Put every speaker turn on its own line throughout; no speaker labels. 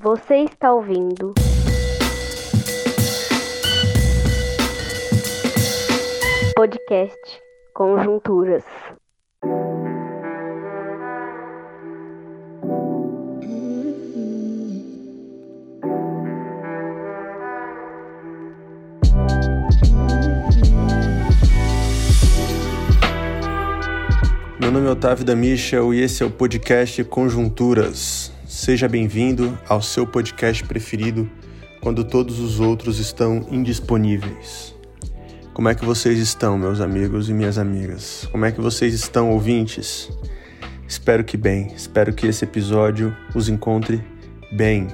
Você está ouvindo. Podcast Conjunturas.
Meu nome é Otávio da Michel e esse é o podcast Conjunturas. Seja bem-vindo ao seu podcast preferido quando todos os outros estão indisponíveis. Como é que vocês estão, meus amigos e minhas amigas? Como é que vocês estão, ouvintes? Espero que bem, espero que esse episódio os encontre bem.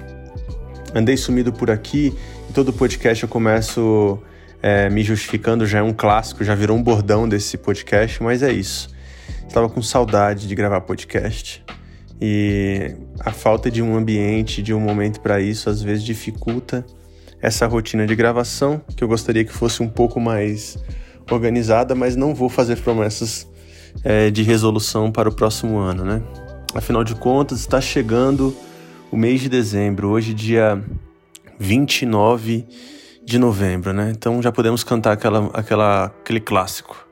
Andei sumido por aqui e todo podcast eu começo é, me justificando, já é um clássico, já virou um bordão desse podcast, mas é isso. Estava com saudade de gravar podcast e a falta de um ambiente, de um momento para isso, às vezes dificulta essa rotina de gravação, que eu gostaria que fosse um pouco mais organizada, mas não vou fazer promessas é, de resolução para o próximo ano, né? Afinal de contas, está chegando o mês de dezembro, hoje, dia 29 de novembro, né? Então já podemos cantar aquela, aquela, aquele clássico.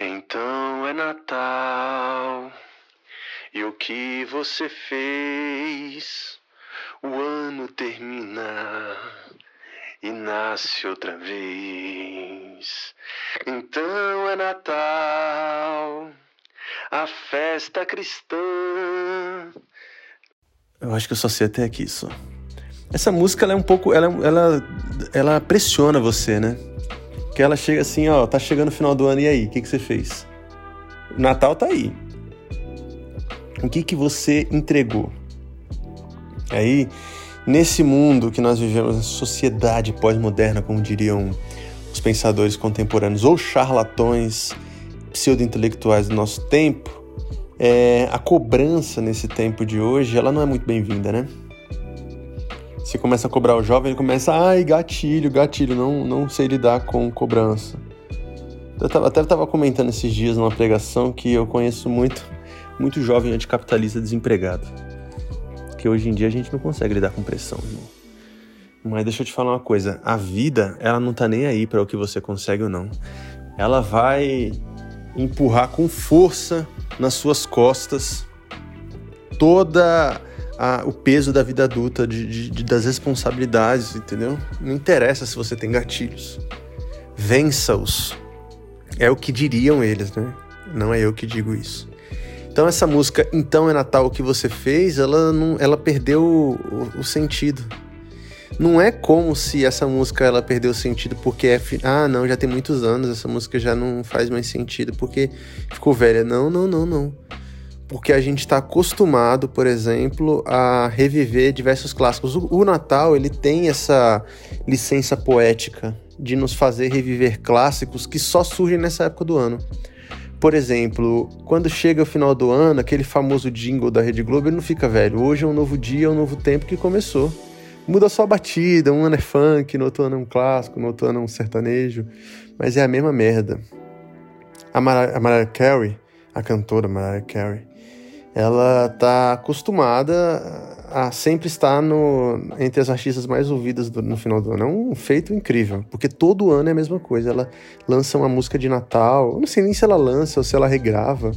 Então é Natal. E o que você fez? O ano termina e nasce outra vez. Então é Natal, a festa cristã. Eu acho que eu só sei até aqui só. Essa música ela é um pouco, ela, ela, ela pressiona você, né? Que ela chega assim, ó, tá chegando o final do ano e aí, o que, que você fez? O Natal tá aí. O que, que você entregou? Aí, nesse mundo que nós vivemos, nessa sociedade pós-moderna, como diriam os pensadores contemporâneos ou charlatões pseudo-intelectuais do nosso tempo, é, a cobrança nesse tempo de hoje, ela não é muito bem-vinda, né? Você começa a cobrar o jovem, ele começa, ai, gatilho, gatilho, não, não sei lidar com cobrança. Eu tava, até estava comentando esses dias numa pregação que eu conheço muito muito jovem anticapitalista desempregado. Que hoje em dia a gente não consegue lidar com pressão, irmão. Mas deixa eu te falar uma coisa, a vida, ela não tá nem aí para o que você consegue ou não. Ela vai empurrar com força nas suas costas toda a, o peso da vida adulta, de, de, das responsabilidades, entendeu? Não interessa se você tem gatilhos. Vença-os. É o que diriam eles, né? Não é eu que digo isso. Então essa música Então é Natal o que você fez, ela não, ela perdeu o, o, sentido. Não é como se essa música ela perdeu o sentido porque é ah, não, já tem muitos anos, essa música já não faz mais sentido porque ficou velha. Não, não, não, não. Porque a gente está acostumado, por exemplo, a reviver diversos clássicos. O, o Natal, ele tem essa licença poética de nos fazer reviver clássicos que só surgem nessa época do ano. Por exemplo, quando chega o final do ano, aquele famoso jingle da Rede Globo, ele não fica velho. Hoje é um novo dia, é um novo tempo que começou. Muda só a batida, um ano é funk, no outro ano é um clássico, no outro ano é um sertanejo, mas é a mesma merda. A, Mar a Mariah Carey, a cantora Mariah Carey, ela tá acostumada a sempre estar no, entre as artistas mais ouvidas do, no final do ano. É um feito incrível, porque todo ano é a mesma coisa. Ela lança uma música de Natal, eu não sei nem se ela lança ou se ela regrava.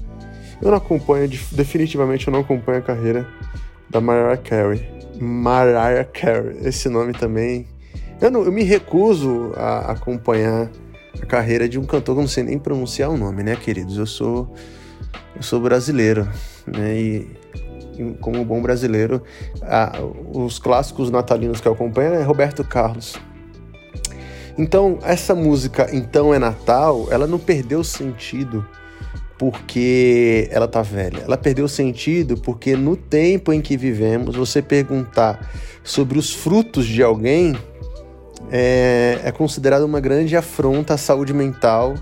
Eu não acompanho, definitivamente eu não acompanho a carreira da Mariah Carey. Mariah Carey, esse nome também. Eu, não, eu me recuso a acompanhar a carreira de um cantor que eu não sei nem pronunciar o nome, né, queridos? Eu sou eu sou brasileiro, né? E como bom brasileiro, os clássicos natalinos que eu acompanho é Roberto Carlos. Então, essa música Então é Natal, ela não perdeu sentido porque ela tá velha. Ela perdeu sentido porque no tempo em que vivemos, você perguntar sobre os frutos de alguém é, é considerado uma grande afronta à saúde mental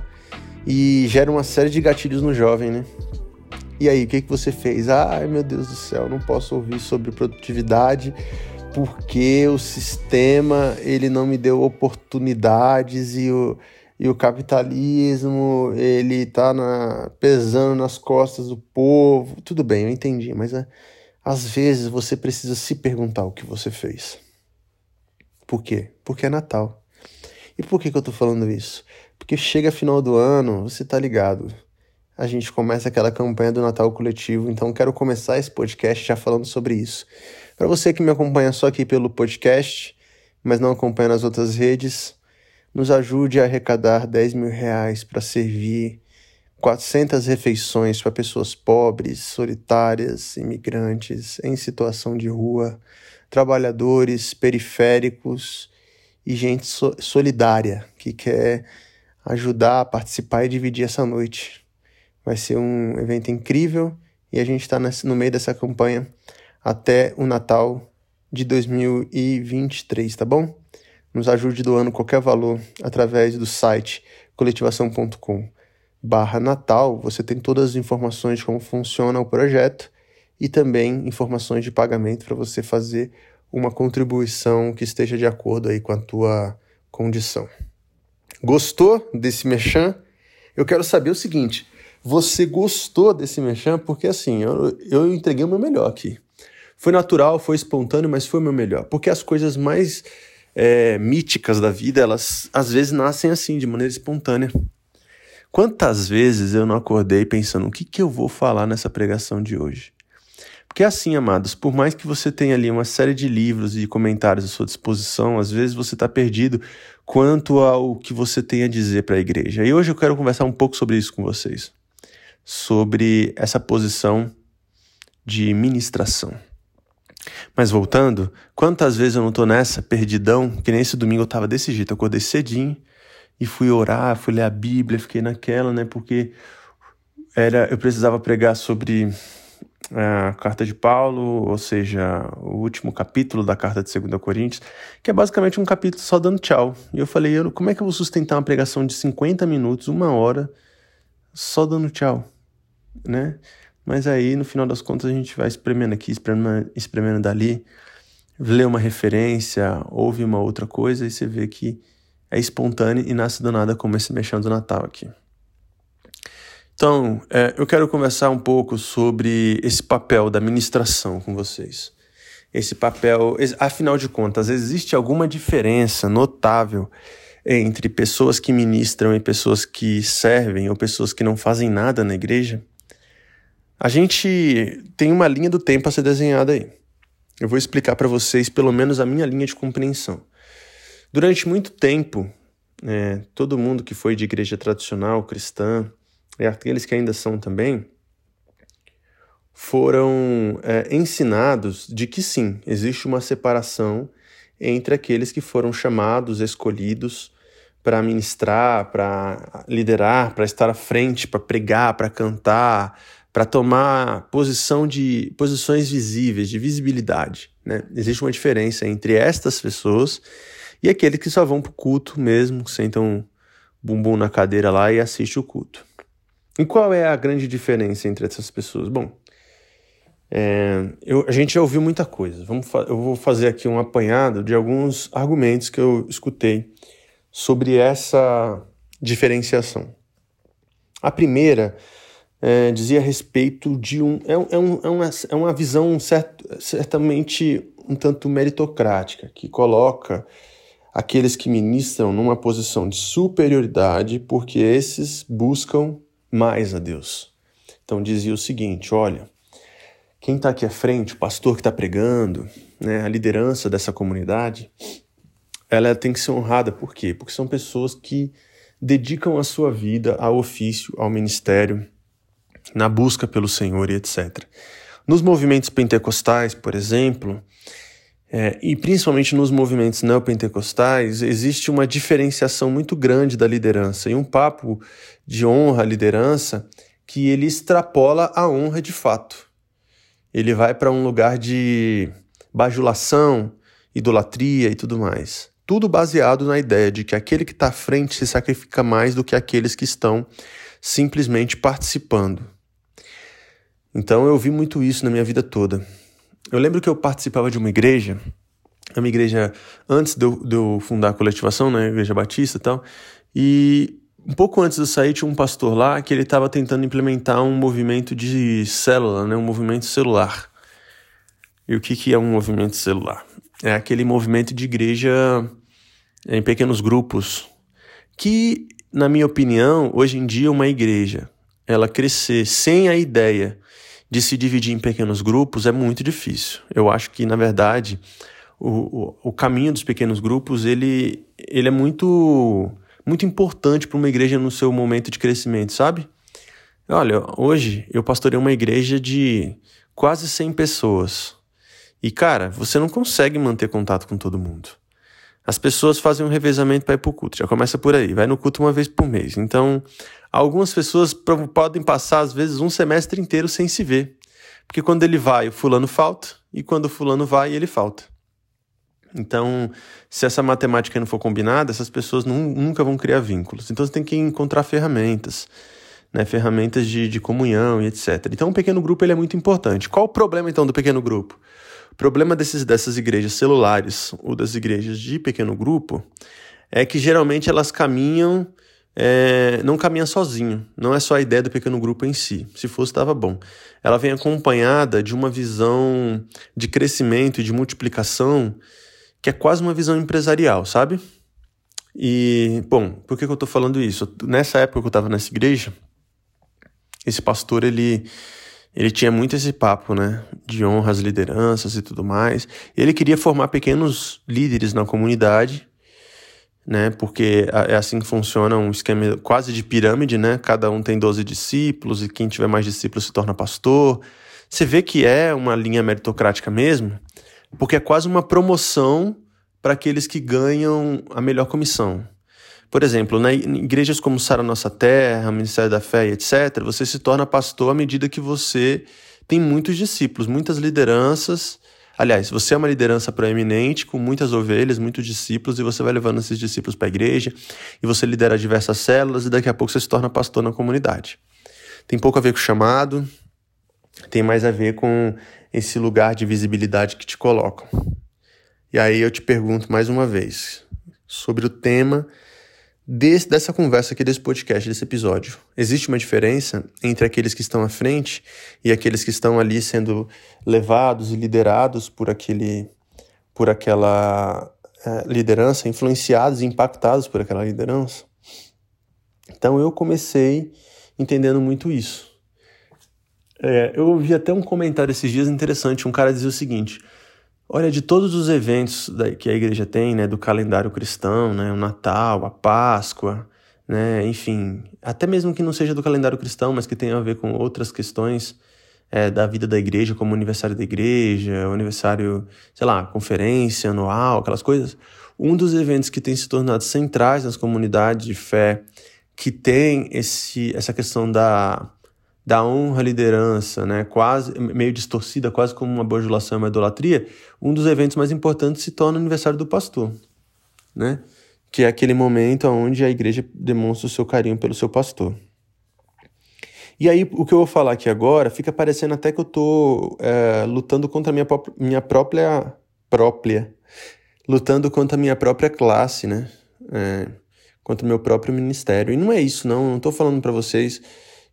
e gera uma série de gatilhos no jovem, né? E aí, o que, que você fez? Ai, meu Deus do céu, não posso ouvir sobre produtividade porque o sistema ele não me deu oportunidades e o, e o capitalismo ele tá na, pesando nas costas do povo. Tudo bem, eu entendi, mas a, às vezes você precisa se perguntar o que você fez. Por quê? Porque é Natal. E por que, que eu tô falando isso? Porque chega final do ano, você tá ligado. A gente começa aquela campanha do Natal coletivo, então quero começar esse podcast já falando sobre isso. Para você que me acompanha só aqui pelo podcast, mas não acompanha nas outras redes, nos ajude a arrecadar 10 mil reais para servir 400 refeições para pessoas pobres, solitárias, imigrantes, em situação de rua, trabalhadores, periféricos e gente so solidária que quer ajudar, participar e dividir essa noite. Vai ser um evento incrível e a gente está no meio dessa campanha até o Natal de 2023, tá bom? Nos ajude doando qualquer valor através do site coletivação.com barra Natal, você tem todas as informações de como funciona o projeto e também informações de pagamento para você fazer uma contribuição que esteja de acordo aí com a tua condição. Gostou desse mechan? Eu quero saber o seguinte, você gostou desse mechan? Porque assim, eu, eu entreguei o meu melhor aqui. Foi natural, foi espontâneo, mas foi o meu melhor. Porque as coisas mais é, míticas da vida, elas às vezes nascem assim, de maneira espontânea. Quantas vezes eu não acordei pensando o que, que eu vou falar nessa pregação de hoje? Porque assim, amados, por mais que você tenha ali uma série de livros e comentários à sua disposição, às vezes você está perdido quanto ao que você tem a dizer para a igreja. E hoje eu quero conversar um pouco sobre isso com vocês. Sobre essa posição de ministração. Mas voltando, quantas vezes eu não estou nessa perdidão, que nesse domingo eu estava desse jeito, eu acordei cedinho, e fui orar, fui ler a Bíblia, fiquei naquela, né? Porque era, eu precisava pregar sobre a carta de Paulo, ou seja, o último capítulo da carta de 2 Coríntios, que é basicamente um capítulo só dando tchau. E eu falei, eu, como é que eu vou sustentar uma pregação de 50 minutos, uma hora, só dando tchau, né? Mas aí, no final das contas, a gente vai espremendo aqui, espremendo, espremendo dali, lê uma referência, ouve uma outra coisa e você vê que é espontâneo e nasce do nada, como esse mexão do Natal aqui. Então, é, eu quero conversar um pouco sobre esse papel da ministração com vocês. Esse papel, afinal de contas, existe alguma diferença notável entre pessoas que ministram e pessoas que servem ou pessoas que não fazem nada na igreja? A gente tem uma linha do tempo a ser desenhada aí. Eu vou explicar para vocês pelo menos a minha linha de compreensão. Durante muito tempo, é, todo mundo que foi de igreja tradicional, cristã, e aqueles que ainda são também, foram é, ensinados de que sim, existe uma separação entre aqueles que foram chamados, escolhidos para ministrar, para liderar, para estar à frente, para pregar, para cantar, para tomar posição de posições visíveis, de visibilidade. Né? Existe uma diferença entre estas pessoas e aqueles que só vão pro culto mesmo, sentam bumbum na cadeira lá e assistem o culto. E qual é a grande diferença entre essas pessoas? Bom, é, eu, a gente já ouviu muita coisa. Vamos eu vou fazer aqui um apanhado de alguns argumentos que eu escutei sobre essa diferenciação. A primeira é, dizia a respeito de um. É, é, um, é, uma, é uma visão cert, certamente um tanto meritocrática, que coloca aqueles que ministram numa posição de superioridade, porque esses buscam mais a Deus. Então dizia o seguinte: olha, quem está aqui à frente, o pastor que está pregando, né, a liderança dessa comunidade, ela tem que ser honrada. Por quê? Porque são pessoas que dedicam a sua vida ao ofício, ao ministério, na busca pelo Senhor e etc. Nos movimentos pentecostais, por exemplo, é, e principalmente nos movimentos neopentecostais, existe uma diferenciação muito grande da liderança e um papo de honra à liderança que ele extrapola a honra de fato. Ele vai para um lugar de bajulação, idolatria e tudo mais. Tudo baseado na ideia de que aquele que está à frente se sacrifica mais do que aqueles que estão simplesmente participando. Então eu vi muito isso na minha vida toda. Eu lembro que eu participava de uma igreja, uma igreja antes de eu, de eu fundar a coletivação, né, igreja batista e tal, e um pouco antes de eu sair tinha um pastor lá que ele estava tentando implementar um movimento de célula, né, um movimento celular. E o que, que é um movimento celular? É aquele movimento de igreja em pequenos grupos, que, na minha opinião, hoje em dia uma igreja, ela crescer sem a ideia de se dividir em pequenos grupos é muito difícil. Eu acho que, na verdade, o, o, o caminho dos pequenos grupos, ele, ele é muito, muito importante para uma igreja no seu momento de crescimento, sabe? Olha, hoje eu pastorei uma igreja de quase 100 pessoas. E, cara, você não consegue manter contato com todo mundo. As pessoas fazem um revezamento para ir para o culto, já começa por aí, vai no culto uma vez por mês. Então, algumas pessoas podem passar, às vezes, um semestre inteiro sem se ver. Porque quando ele vai, o fulano falta, e quando o fulano vai, ele falta. Então, se essa matemática não for combinada, essas pessoas nunca vão criar vínculos. Então, você tem que encontrar ferramentas, né? ferramentas de, de comunhão e etc. Então, um pequeno grupo ele é muito importante. Qual o problema, então, do pequeno grupo? Problema desses, dessas igrejas celulares ou das igrejas de pequeno grupo é que geralmente elas caminham, é, não caminham sozinho. Não é só a ideia do pequeno grupo em si. Se fosse, estava bom. Ela vem acompanhada de uma visão de crescimento e de multiplicação que é quase uma visão empresarial, sabe? E, bom, por que, que eu estou falando isso? Nessa época que eu estava nessa igreja, esse pastor, ele, ele tinha muito esse papo, né? De honra às lideranças e tudo mais. Ele queria formar pequenos líderes na comunidade, né? Porque é assim que funciona um esquema quase de pirâmide, né? Cada um tem 12 discípulos e quem tiver mais discípulos se torna pastor. Você vê que é uma linha meritocrática mesmo, porque é quase uma promoção para aqueles que ganham a melhor comissão. Por exemplo, na, em igrejas como Sara Nossa Terra, Ministério da Fé, etc., você se torna pastor à medida que você tem muitos discípulos, muitas lideranças. Aliás, você é uma liderança proeminente, com muitas ovelhas, muitos discípulos, e você vai levando esses discípulos para a igreja, e você lidera diversas células, e daqui a pouco você se torna pastor na comunidade. Tem pouco a ver com chamado, tem mais a ver com esse lugar de visibilidade que te colocam. E aí eu te pergunto mais uma vez sobre o tema desse, dessa conversa aqui, desse podcast, desse episódio. Existe uma diferença entre aqueles que estão à frente e aqueles que estão ali sendo levados e liderados por aquele, por aquela é, liderança, influenciados e impactados por aquela liderança? Então eu comecei entendendo muito isso. É, eu ouvi até um comentário esses dias interessante. Um cara dizia o seguinte: Olha, de todos os eventos que a igreja tem, né, do calendário cristão, né, o Natal, a Páscoa, né, enfim, até mesmo que não seja do calendário cristão, mas que tenha a ver com outras questões é, da vida da igreja, como o aniversário da igreja, o aniversário, sei lá, conferência anual, aquelas coisas. Um dos eventos que tem se tornado centrais nas comunidades de fé, que tem esse, essa questão da da honra à liderança, né, quase meio distorcida, quase como uma bajulação, uma idolatria, um dos eventos mais importantes se torna o aniversário do pastor, né? Que é aquele momento onde a igreja demonstra o seu carinho pelo seu pastor. E aí, o que eu vou falar aqui agora, fica parecendo até que eu tô é, lutando contra a minha, minha própria. própria. Lutando contra a minha própria classe, né? É, contra o meu próprio ministério. E não é isso, não. Não tô falando para vocês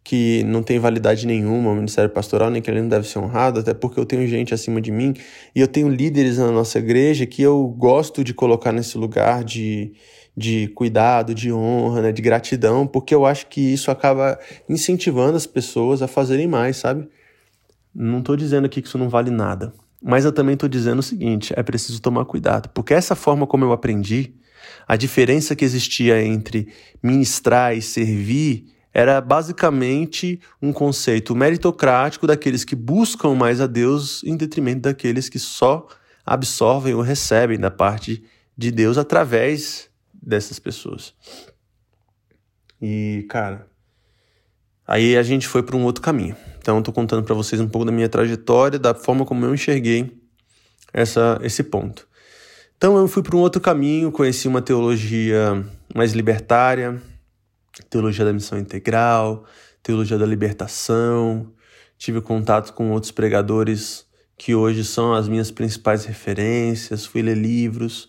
que não tem validade nenhuma, o ministério pastoral, nem que ele não deve ser honrado, até porque eu tenho gente acima de mim e eu tenho líderes na nossa igreja que eu gosto de colocar nesse lugar de, de cuidado, de honra, né, de gratidão, porque eu acho que isso acaba incentivando as pessoas a fazerem mais, sabe? Não estou dizendo aqui que isso não vale nada, mas eu também estou dizendo o seguinte: é preciso tomar cuidado, porque essa forma como eu aprendi, a diferença que existia entre ministrar e servir era basicamente um conceito meritocrático daqueles que buscam mais a Deus em detrimento daqueles que só absorvem ou recebem da parte de Deus através dessas pessoas. E, cara, aí a gente foi para um outro caminho. Então, estou contando para vocês um pouco da minha trajetória, da forma como eu enxerguei essa, esse ponto. Então, eu fui para um outro caminho, conheci uma teologia mais libertária, teologia da missão integral, teologia da libertação. Tive contato com outros pregadores que hoje são as minhas principais referências. Fui ler livros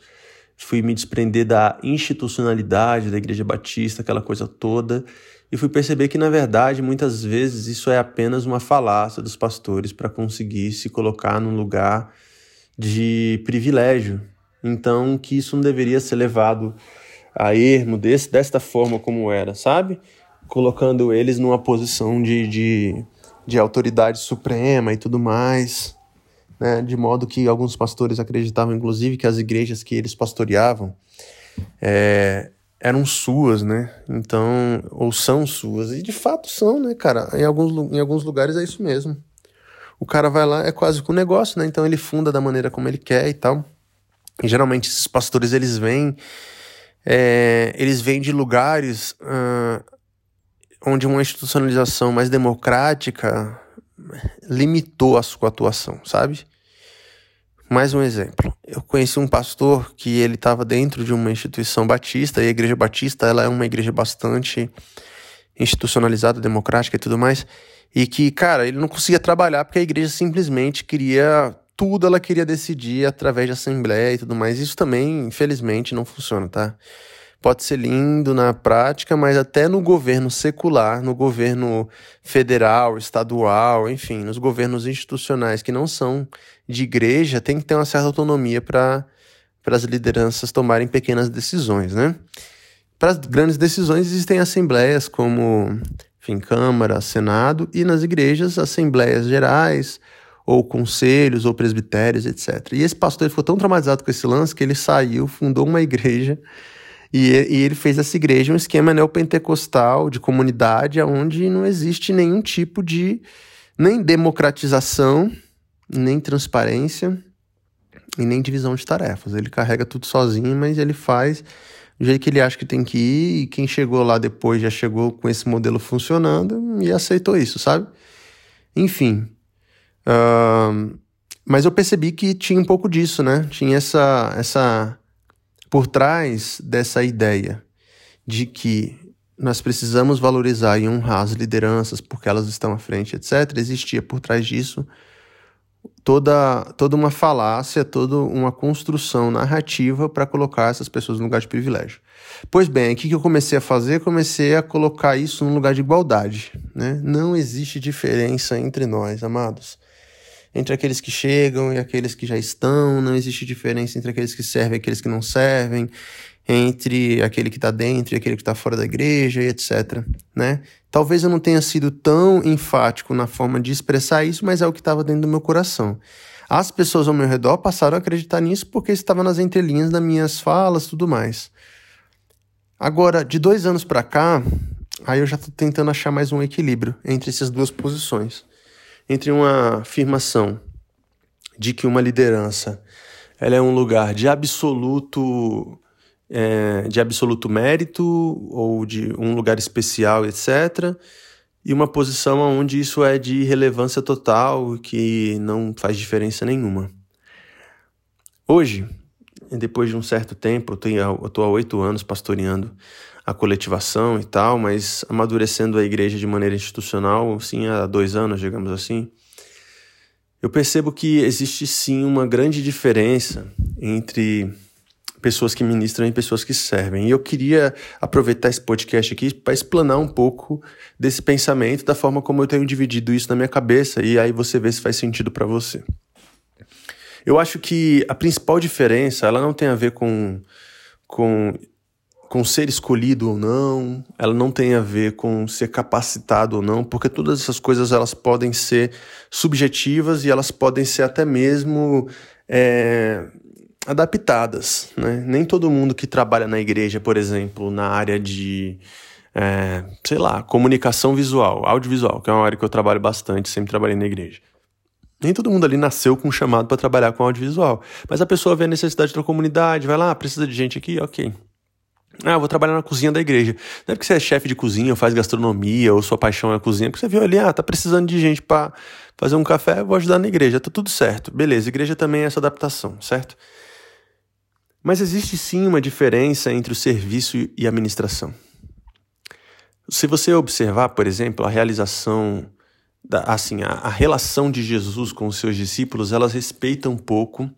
fui me desprender da institucionalidade da Igreja Batista, aquela coisa toda, e fui perceber que, na verdade, muitas vezes isso é apenas uma falácia dos pastores para conseguir se colocar num lugar de privilégio. Então, que isso não deveria ser levado a ermo desse, desta forma como era, sabe? Colocando eles numa posição de, de, de autoridade suprema e tudo mais né, de modo que alguns pastores acreditavam, inclusive, que as igrejas que eles pastoreavam é, eram suas, né? Então, ou são suas. E de fato são, né, cara? Em alguns, em alguns lugares é isso mesmo. O cara vai lá, é quase que um negócio, né? Então ele funda da maneira como ele quer e tal. E geralmente esses pastores, eles vêm. É, eles vêm de lugares uh, onde uma institucionalização mais democrática limitou a sua atuação, sabe? Mais um exemplo. Eu conheci um pastor que ele estava dentro de uma instituição batista, e a igreja batista ela é uma igreja bastante institucionalizada, democrática e tudo mais, e que, cara, ele não conseguia trabalhar porque a igreja simplesmente queria tudo, ela queria decidir através de assembleia e tudo mais. Isso também, infelizmente, não funciona, tá? pode ser lindo na prática, mas até no governo secular, no governo federal, estadual, enfim, nos governos institucionais que não são de igreja, tem que ter uma certa autonomia para as lideranças tomarem pequenas decisões, né? Para as grandes decisões existem assembleias como, enfim, Câmara, Senado e nas igrejas assembleias gerais ou conselhos ou presbitérios, etc. E esse pastor ficou tão traumatizado com esse lance que ele saiu, fundou uma igreja e, e ele fez essa igreja um esquema neopentecostal de comunidade onde não existe nenhum tipo de nem democratização, nem transparência e nem divisão de tarefas. Ele carrega tudo sozinho, mas ele faz do jeito que ele acha que tem que ir, e quem chegou lá depois já chegou com esse modelo funcionando e aceitou isso, sabe? Enfim. Uh, mas eu percebi que tinha um pouco disso, né? Tinha essa, essa por trás dessa ideia de que nós precisamos valorizar e honrar as lideranças porque elas estão à frente, etc., existia por trás disso toda, toda uma falácia, toda uma construção narrativa para colocar essas pessoas no lugar de privilégio. Pois bem, o que eu comecei a fazer? Comecei a colocar isso num lugar de igualdade. Né? Não existe diferença entre nós, amados entre aqueles que chegam e aqueles que já estão, não existe diferença entre aqueles que servem e aqueles que não servem, entre aquele que está dentro e aquele que está fora da igreja e etc. Né? Talvez eu não tenha sido tão enfático na forma de expressar isso, mas é o que estava dentro do meu coração. As pessoas ao meu redor passaram a acreditar nisso porque estava nas entrelinhas das minhas falas tudo mais. Agora, de dois anos para cá, aí eu já estou tentando achar mais um equilíbrio entre essas duas posições entre uma afirmação de que uma liderança ela é um lugar de absoluto é, de absoluto mérito ou de um lugar especial, etc. E uma posição onde isso é de relevância total, que não faz diferença nenhuma. Hoje, depois de um certo tempo, eu estou há oito anos pastoreando a coletivação e tal, mas amadurecendo a igreja de maneira institucional, sim, há dois anos, digamos assim, eu percebo que existe sim uma grande diferença entre pessoas que ministram e pessoas que servem. E eu queria aproveitar esse podcast aqui para explanar um pouco desse pensamento, da forma como eu tenho dividido isso na minha cabeça, e aí você vê se faz sentido para você. Eu acho que a principal diferença, ela não tem a ver com, com com ser escolhido ou não, ela não tem a ver com ser capacitado ou não, porque todas essas coisas elas podem ser subjetivas e elas podem ser até mesmo é, adaptadas. Né? Nem todo mundo que trabalha na igreja, por exemplo, na área de, é, sei lá, comunicação visual, audiovisual, que é uma área que eu trabalho bastante, sempre trabalhei na igreja. Nem todo mundo ali nasceu com um chamado para trabalhar com audiovisual, mas a pessoa vê a necessidade da comunidade, vai lá, ah, precisa de gente aqui, ok, ah, vou trabalhar na cozinha da igreja. Não é porque você é chefe de cozinha ou faz gastronomia ou sua paixão é a cozinha, porque você viu ali, ah, tá precisando de gente para fazer um café, vou ajudar na igreja. Tá tudo certo. Beleza, igreja também é essa adaptação, certo? Mas existe sim uma diferença entre o serviço e a administração. Se você observar, por exemplo, a realização, da, assim, a, a relação de Jesus com os seus discípulos, elas respeitam um pouco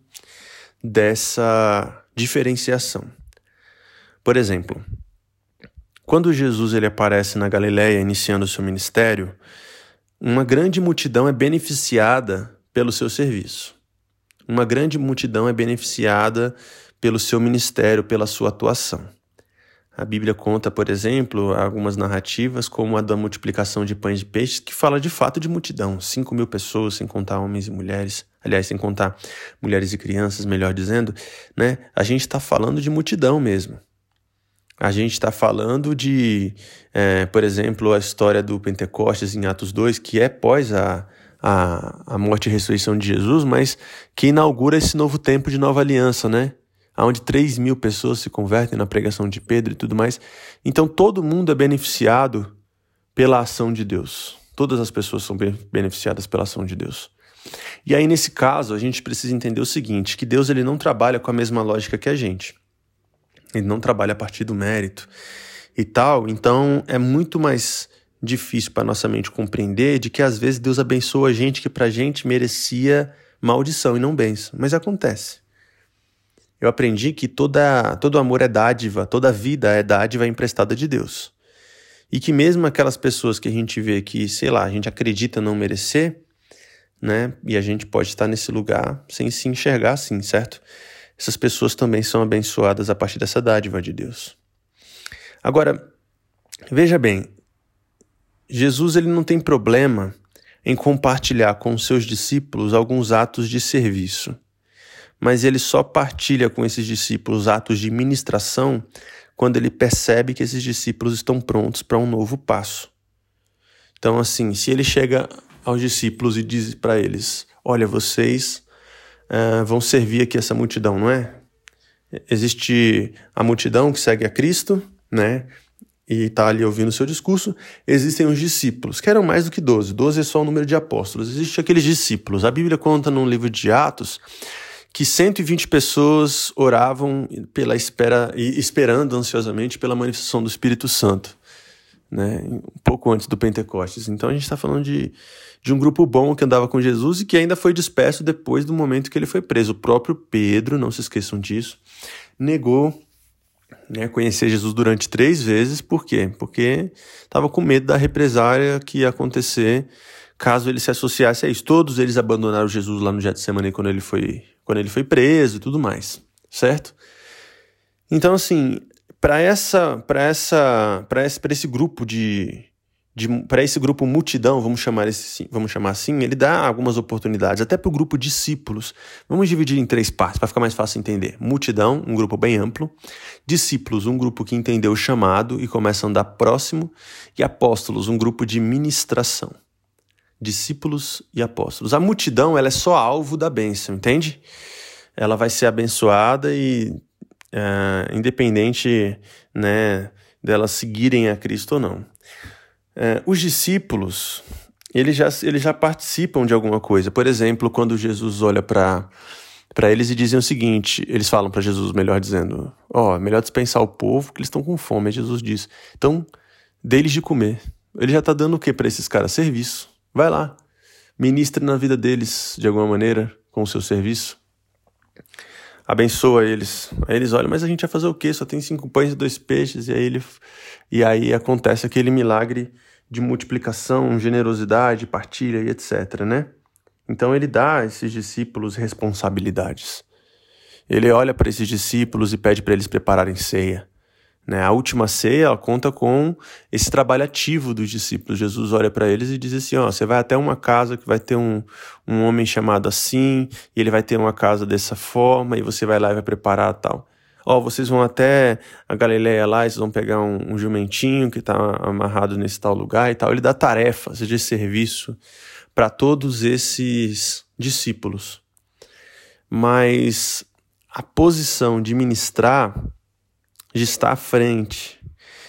dessa diferenciação. Por exemplo, quando Jesus ele aparece na Galiléia iniciando o seu ministério, uma grande multidão é beneficiada pelo seu serviço. Uma grande multidão é beneficiada pelo seu ministério, pela sua atuação. A Bíblia conta, por exemplo, algumas narrativas, como a da multiplicação de pães e peixes, que fala de fato de multidão. 5 mil pessoas, sem contar homens e mulheres. Aliás, sem contar mulheres e crianças, melhor dizendo. Né? A gente está falando de multidão mesmo. A gente está falando de, é, por exemplo, a história do Pentecostes em Atos 2, que é pós a, a, a morte e ressurreição de Jesus, mas que inaugura esse novo tempo de nova aliança, né? onde 3 mil pessoas se convertem na pregação de Pedro e tudo mais. Então todo mundo é beneficiado pela ação de Deus. Todas as pessoas são beneficiadas pela ação de Deus. E aí nesse caso a gente precisa entender o seguinte, que Deus ele não trabalha com a mesma lógica que a gente. Ele não trabalha a partir do mérito e tal. Então é muito mais difícil para nossa mente compreender de que às vezes Deus abençoa gente que para gente merecia maldição e não bênção. Mas acontece eu aprendi que toda, todo amor é dádiva, toda vida é dádiva emprestada de Deus. E que mesmo aquelas pessoas que a gente vê que, sei lá, a gente acredita não merecer, né? E a gente pode estar nesse lugar sem se enxergar assim, certo? Essas pessoas também são abençoadas a partir dessa dádiva de Deus. Agora, veja bem, Jesus ele não tem problema em compartilhar com os seus discípulos alguns atos de serviço mas ele só partilha com esses discípulos atos de ministração quando ele percebe que esses discípulos estão prontos para um novo passo. Então, assim, se ele chega aos discípulos e diz para eles: Olha, vocês uh, vão servir aqui essa multidão, não é? Existe a multidão que segue a Cristo, né? E está ali ouvindo o seu discurso. Existem os discípulos, que eram mais do que doze. Doze é só o número de apóstolos. Existem aqueles discípulos. A Bíblia conta no livro de Atos que 120 pessoas oravam pela espera e esperando ansiosamente pela manifestação do Espírito Santo, né? Um pouco antes do Pentecostes. Então a gente está falando de, de um grupo bom que andava com Jesus e que ainda foi disperso depois do momento que ele foi preso. O próprio Pedro, não se esqueçam disso, negou né, conhecer Jesus durante três vezes. Por quê? Porque estava com medo da represária que ia acontecer caso ele se associasse a isso. Todos eles abandonaram Jesus lá no Getsemane quando ele foi quando ele foi preso e tudo mais, certo? Então assim, para essa para essa para esse, esse grupo de, de para esse grupo multidão, vamos chamar esse vamos chamar assim, ele dá algumas oportunidades até para o grupo discípulos. Vamos dividir em três partes para ficar mais fácil entender. Multidão, um grupo bem amplo, discípulos, um grupo que entendeu o chamado e começa a andar próximo, e apóstolos, um grupo de ministração discípulos e apóstolos. A multidão ela é só alvo da bênção, entende? Ela vai ser abençoada e é, independente né, delas seguirem a Cristo ou não. É, os discípulos eles já, eles já participam de alguma coisa. Por exemplo, quando Jesus olha para para eles e dizem o seguinte: eles falam para Jesus, melhor dizendo, ó, oh, melhor dispensar o povo que eles estão com fome. Aí Jesus diz: então, deles de comer. Ele já está dando o que para esses caras? Serviço. Vai lá, ministre na vida deles de alguma maneira com o seu serviço. Abençoa eles. Aí eles olham, mas a gente vai fazer o quê? Só tem cinco pães e dois peixes. E aí, ele, e aí acontece aquele milagre de multiplicação, generosidade, partilha e etc, né? Então ele dá a esses discípulos responsabilidades. Ele olha para esses discípulos e pede para eles prepararem ceia. Né? A última ceia ela conta com esse trabalho ativo dos discípulos. Jesus olha para eles e diz assim: ó, você vai até uma casa que vai ter um, um homem chamado assim, e ele vai ter uma casa dessa forma, e você vai lá e vai preparar tal. Ó, vocês vão até a Galileia lá, vocês vão pegar um, um jumentinho que está amarrado nesse tal lugar e tal. Ele dá tarefas de serviço para todos esses discípulos. Mas a posição de ministrar de estar à frente,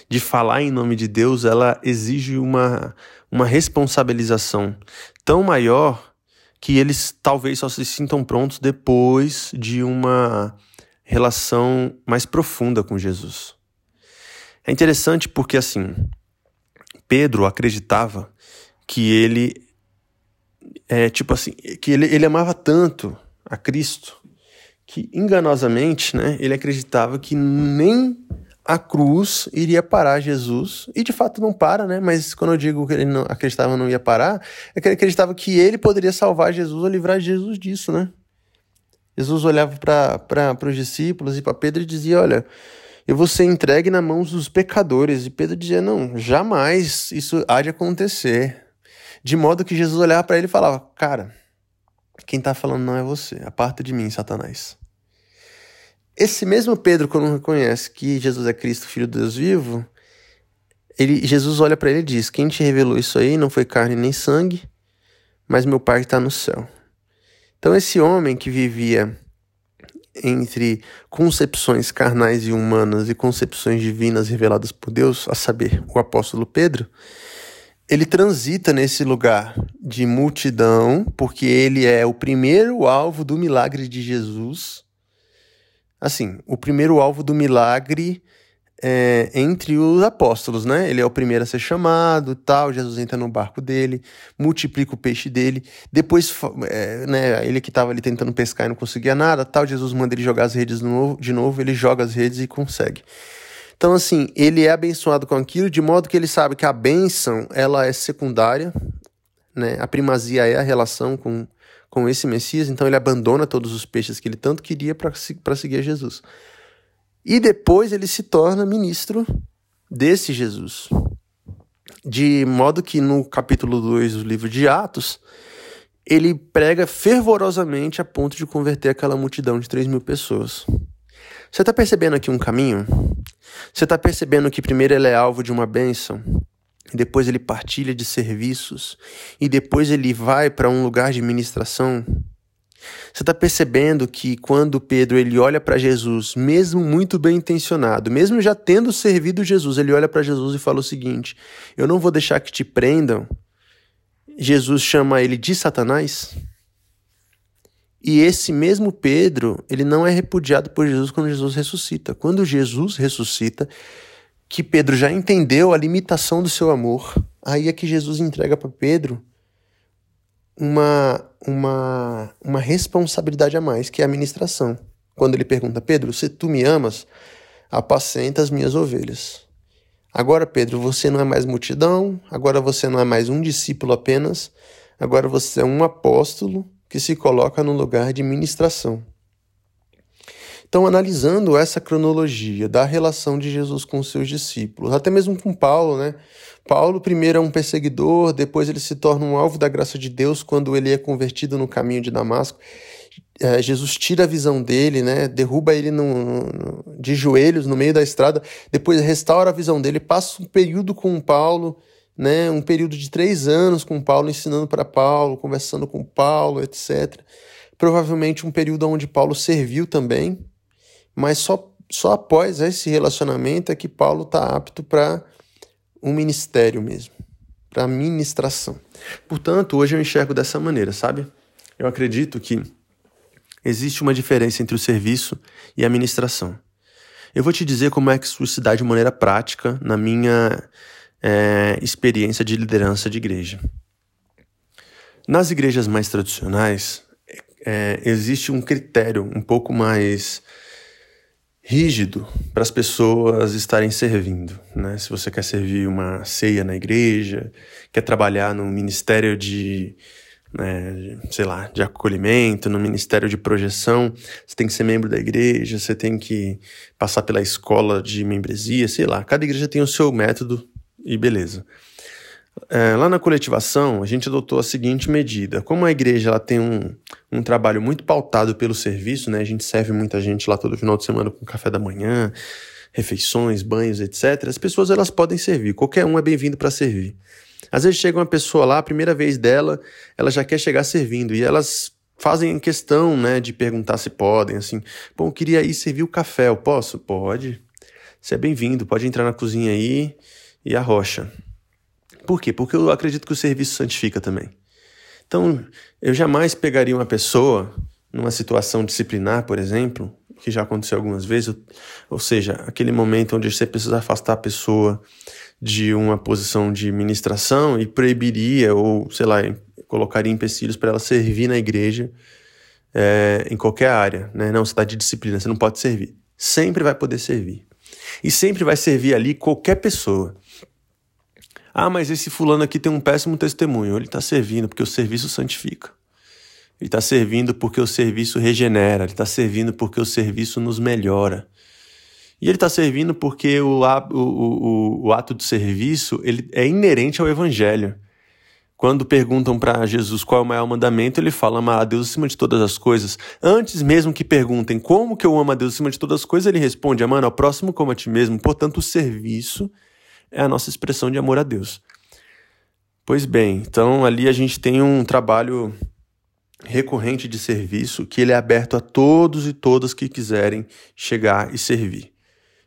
de falar em nome de Deus, ela exige uma, uma responsabilização tão maior que eles talvez só se sintam prontos depois de uma relação mais profunda com Jesus. É interessante porque, assim, Pedro acreditava que ele é tipo assim, que ele, ele amava tanto a Cristo que enganosamente, né, ele acreditava que nem a cruz iria parar Jesus, e de fato não para, né? Mas quando eu digo que ele não acreditava não ia parar, é que ele acreditava que ele poderia salvar Jesus ou livrar Jesus disso, né? Jesus olhava para os discípulos e para Pedro e dizia: Olha, eu vou ser entregue na mão dos pecadores. E Pedro dizia: Não, jamais isso há de acontecer. De modo que Jesus olhava para ele e falava: Cara, quem está falando não é você, aparta de mim, Satanás. Esse mesmo Pedro, quando reconhece que Jesus é Cristo, Filho de Deus vivo, ele, Jesus olha para ele e diz: Quem te revelou isso aí não foi carne nem sangue, mas meu Pai está no céu. Então, esse homem que vivia entre concepções carnais e humanas e concepções divinas reveladas por Deus, a saber, o apóstolo Pedro, ele transita nesse lugar de multidão, porque ele é o primeiro alvo do milagre de Jesus assim, o primeiro alvo do milagre é, entre os apóstolos, né? Ele é o primeiro a ser chamado, tal. Jesus entra no barco dele, multiplica o peixe dele. Depois, é, né? Ele que estava ali tentando pescar e não conseguia nada, tal. Jesus manda ele jogar as redes de novo. Ele joga as redes e consegue. Então, assim, ele é abençoado com aquilo, de modo que ele sabe que a bênção ela é secundária, né? A primazia é a relação com com esse Messias, então ele abandona todos os peixes que ele tanto queria para seguir Jesus. E depois ele se torna ministro desse Jesus. De modo que no capítulo 2 do livro de Atos, ele prega fervorosamente a ponto de converter aquela multidão de 3 mil pessoas. Você está percebendo aqui um caminho? Você está percebendo que primeiro ele é alvo de uma bênção, depois ele partilha de serviços, e depois ele vai para um lugar de ministração. Você está percebendo que quando Pedro ele olha para Jesus, mesmo muito bem intencionado, mesmo já tendo servido Jesus, ele olha para Jesus e fala o seguinte: Eu não vou deixar que te prendam. Jesus chama ele de Satanás. E esse mesmo Pedro, ele não é repudiado por Jesus quando Jesus ressuscita. Quando Jesus ressuscita, que Pedro já entendeu a limitação do seu amor, aí é que Jesus entrega para Pedro uma, uma, uma responsabilidade a mais, que é a administração. Quando ele pergunta, Pedro, se tu me amas, apacenta as minhas ovelhas. Agora, Pedro, você não é mais multidão, agora você não é mais um discípulo apenas, agora você é um apóstolo que se coloca no lugar de ministração. Então, analisando essa cronologia da relação de Jesus com os seus discípulos, até mesmo com Paulo, né? Paulo primeiro é um perseguidor, depois ele se torna um alvo da graça de Deus quando ele é convertido no caminho de Damasco. É, Jesus tira a visão dele, né? Derruba ele no, no, de joelhos no meio da estrada, depois restaura a visão dele, passa um período com Paulo, né? Um período de três anos com Paulo, ensinando para Paulo, conversando com Paulo, etc. Provavelmente um período onde Paulo serviu também, mas só, só após esse relacionamento é que Paulo está apto para um ministério mesmo, para ministração. Portanto, hoje eu enxergo dessa maneira, sabe? Eu acredito que existe uma diferença entre o serviço e a ministração. Eu vou te dizer como é que isso se dá de maneira prática na minha é, experiência de liderança de igreja. Nas igrejas mais tradicionais, é, existe um critério um pouco mais rígido para as pessoas estarem servindo. Né? Se você quer servir uma ceia na igreja, quer trabalhar no ministério de, né, sei lá, de acolhimento, no ministério de projeção, você tem que ser membro da igreja, você tem que passar pela escola de membresia, sei lá. Cada igreja tem o seu método e beleza. É, lá na coletivação, a gente adotou a seguinte medida. Como a igreja ela tem um, um trabalho muito pautado pelo serviço, né? a gente serve muita gente lá todo final de semana com café da manhã, refeições, banhos, etc. As pessoas elas podem servir, qualquer um é bem-vindo para servir. Às vezes chega uma pessoa lá, a primeira vez dela, ela já quer chegar servindo e elas fazem questão né, de perguntar se podem, assim, bom, eu queria ir servir o café, eu posso? Pode. Você é bem-vindo, pode entrar na cozinha aí e arrocha. Por quê? Porque eu acredito que o serviço santifica também. Então, eu jamais pegaria uma pessoa numa situação disciplinar, por exemplo, que já aconteceu algumas vezes, ou seja, aquele momento onde você precisa afastar a pessoa de uma posição de ministração e proibiria ou, sei lá, colocaria empecilhos para ela servir na igreja é, em qualquer área, né? Não, você está de disciplina, você não pode servir. Sempre vai poder servir. E sempre vai servir ali qualquer pessoa. Ah, mas esse fulano aqui tem um péssimo testemunho. Ele está servindo porque o serviço santifica. Ele está servindo porque o serviço regenera. Ele está servindo porque o serviço nos melhora. E ele está servindo porque o, o, o, o, ato de serviço ele é inerente ao evangelho. Quando perguntam para Jesus qual é o maior mandamento, ele fala amar a Deus acima de todas as coisas. Antes mesmo que perguntem como que eu amo a Deus acima de todas as coisas, ele responde, amando ao próximo como a ti mesmo. Portanto, o serviço é a nossa expressão de amor a Deus. Pois bem, então ali a gente tem um trabalho recorrente de serviço que ele é aberto a todos e todas que quiserem chegar e servir.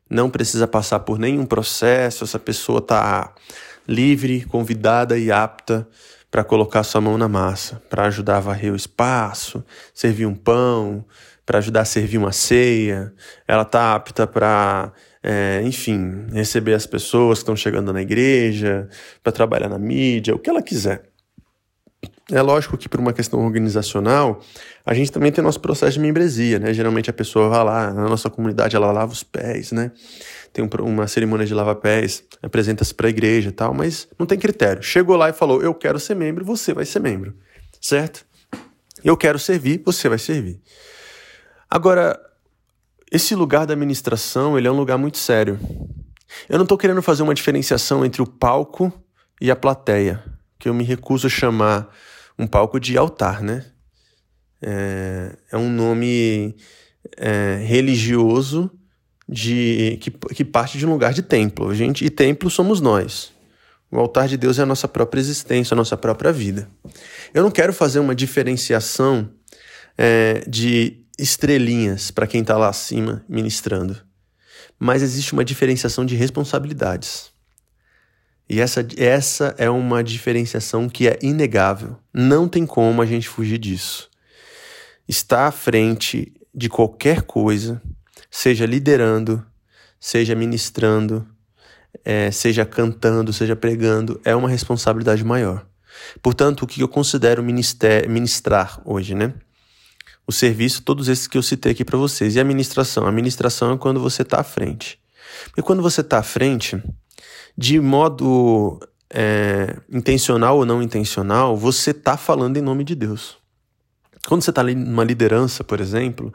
Não precisa passar por nenhum processo, essa pessoa está livre, convidada e apta para colocar sua mão na massa, para ajudar a varrer o espaço, servir um pão, para ajudar a servir uma ceia. Ela está apta para é, enfim, receber as pessoas que estão chegando na igreja, para trabalhar na mídia, o que ela quiser. É lógico que por uma questão organizacional, a gente também tem nosso processo de membresia, né? Geralmente a pessoa vai lá, na nossa comunidade ela lava os pés, né? Tem uma cerimônia de lava-pés, apresenta-se para a igreja e tal, mas não tem critério. Chegou lá e falou, eu quero ser membro, você vai ser membro, certo? Eu quero servir, você vai servir. Agora, esse lugar da administração, ele é um lugar muito sério. Eu não estou querendo fazer uma diferenciação entre o palco e a plateia, que eu me recuso a chamar um palco de altar, né? É, é um nome é, religioso de que, que parte de um lugar de templo. A gente, e templo somos nós. O altar de Deus é a nossa própria existência, a nossa própria vida. Eu não quero fazer uma diferenciação é, de estrelinhas para quem está lá acima ministrando. Mas existe uma diferenciação de responsabilidades. E essa, essa é uma diferenciação que é inegável. Não tem como a gente fugir disso. Estar à frente de qualquer coisa, seja liderando, seja ministrando, é, seja cantando, seja pregando, é uma responsabilidade maior. Portanto, o que eu considero ministrar hoje, né? O serviço, todos esses que eu citei aqui para vocês. E a administração? A administração é quando você está à frente. E quando você está à frente, de modo é, intencional ou não intencional, você está falando em nome de Deus. Quando você está numa liderança, por exemplo,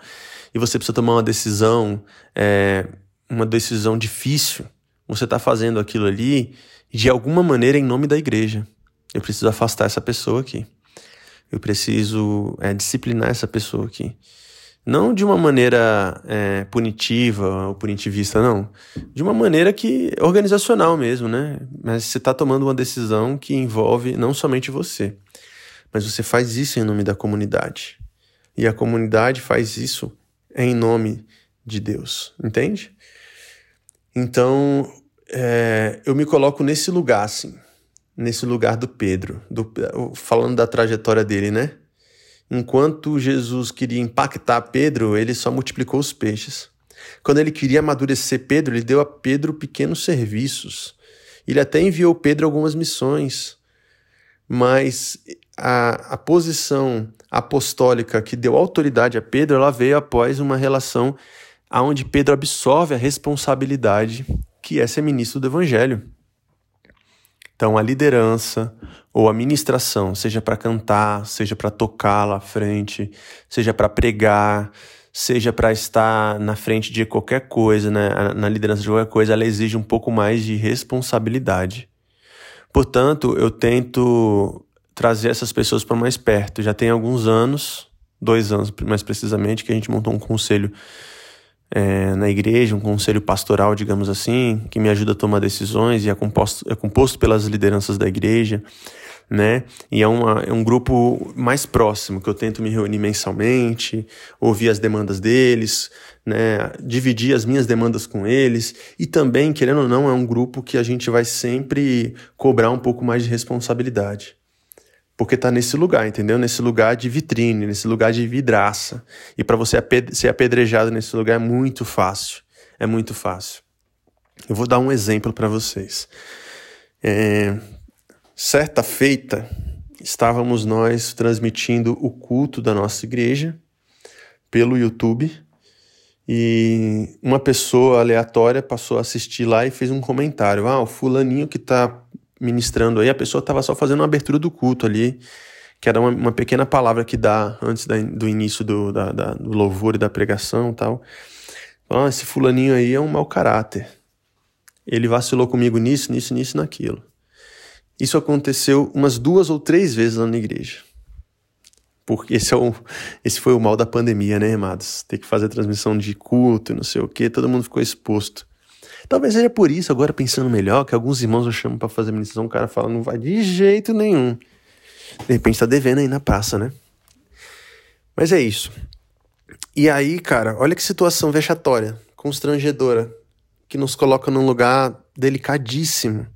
e você precisa tomar uma decisão, é, uma decisão difícil, você está fazendo aquilo ali de alguma maneira em nome da igreja. Eu preciso afastar essa pessoa aqui. Eu preciso é, disciplinar essa pessoa aqui. Não de uma maneira é, punitiva ou punitivista, não. De uma maneira que organizacional mesmo, né? Mas você está tomando uma decisão que envolve não somente você, mas você faz isso em nome da comunidade. E a comunidade faz isso em nome de Deus, entende? Então, é, eu me coloco nesse lugar, assim nesse lugar do Pedro, do, falando da trajetória dele, né? Enquanto Jesus queria impactar Pedro, ele só multiplicou os peixes. Quando ele queria amadurecer Pedro, ele deu a Pedro pequenos serviços. Ele até enviou Pedro algumas missões. Mas a, a posição apostólica que deu autoridade a Pedro, ela veio após uma relação onde Pedro absorve a responsabilidade que é ser ministro do evangelho. Então, a liderança ou a ministração, seja para cantar, seja para tocar lá à frente, seja para pregar, seja para estar na frente de qualquer coisa, né? na liderança de qualquer coisa, ela exige um pouco mais de responsabilidade. Portanto, eu tento trazer essas pessoas para mais perto. Já tem alguns anos, dois anos mais precisamente, que a gente montou um conselho é, na igreja, um conselho pastoral, digamos assim, que me ajuda a tomar decisões e é composto, é composto pelas lideranças da igreja, né? E é, uma, é um grupo mais próximo, que eu tento me reunir mensalmente, ouvir as demandas deles, né? Dividir as minhas demandas com eles e também, querendo ou não, é um grupo que a gente vai sempre cobrar um pouco mais de responsabilidade porque tá nesse lugar, entendeu? Nesse lugar de vitrine, nesse lugar de vidraça. E para você ser apedrejado nesse lugar é muito fácil. É muito fácil. Eu vou dar um exemplo para vocês. É, certa feita, estávamos nós transmitindo o culto da nossa igreja pelo YouTube e uma pessoa aleatória passou a assistir lá e fez um comentário. Ah, o fulaninho que tá ministrando aí, a pessoa tava só fazendo uma abertura do culto ali, que era uma, uma pequena palavra que dá antes da, do início do, da, da, do louvor e da pregação tal. Ah, esse fulaninho aí é um mau caráter. Ele vacilou comigo nisso, nisso, nisso e naquilo. Isso aconteceu umas duas ou três vezes lá na igreja. Porque esse, é o, esse foi o mal da pandemia, né, amados? Ter que fazer transmissão de culto, não sei o quê, todo mundo ficou exposto. Talvez seja por isso, agora pensando melhor, que alguns irmãos eu chamo para fazer ministração, o cara fala, não vai de jeito nenhum. De repente tá devendo aí na praça, né? Mas é isso. E aí, cara, olha que situação vexatória, constrangedora, que nos coloca num lugar delicadíssimo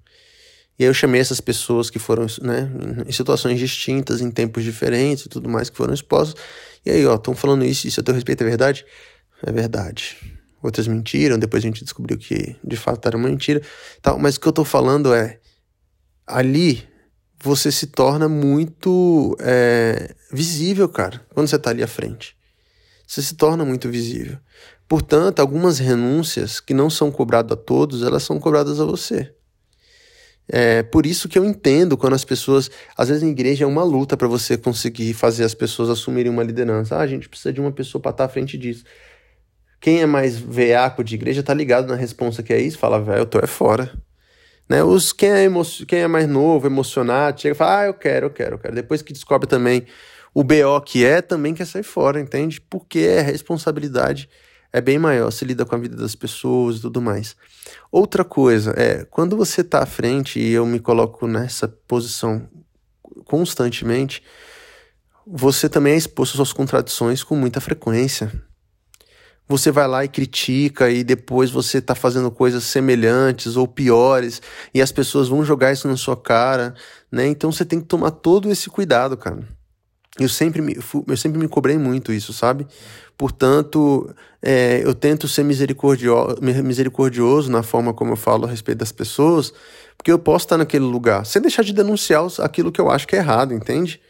e aí eu chamei essas pessoas que foram, né, em situações distintas, em tempos diferentes e tudo mais, que foram expostas. E aí, ó, estão falando isso, isso a teu respeito é verdade? É verdade. Outras mentiram, depois a gente descobriu que de fato era uma mentira. Tal, mas o que eu tô falando é, ali você se torna muito é, visível, cara, quando você tá ali à frente. Você se torna muito visível. Portanto, algumas renúncias que não são cobradas a todos, elas são cobradas a você. É por isso que eu entendo quando as pessoas, às vezes na igreja é uma luta para você conseguir fazer as pessoas assumirem uma liderança. Ah, a gente precisa de uma pessoa para estar tá à frente disso. Quem é mais veaco de igreja tá ligado na resposta que é isso, fala, velho, eu tô é fora. Né? Os, quem, é emo, quem é mais novo, emocionado, chega e fala, ah, eu quero, eu quero, eu quero. Depois que descobre também o BO que é, também quer sair fora, entende? Porque é responsabilidade é bem maior, se lida com a vida das pessoas e tudo mais. Outra coisa é, quando você está à frente, e eu me coloco nessa posição constantemente, você também é exposto às suas contradições com muita frequência. Você vai lá e critica, e depois você está fazendo coisas semelhantes ou piores, e as pessoas vão jogar isso na sua cara, né? Então você tem que tomar todo esse cuidado, cara. Eu sempre me, eu sempre me cobrei muito isso, sabe? Portanto, é, eu tento ser misericordioso, misericordioso na forma como eu falo a respeito das pessoas, porque eu posso estar naquele lugar, sem deixar de denunciar aquilo que eu acho que é errado, entende?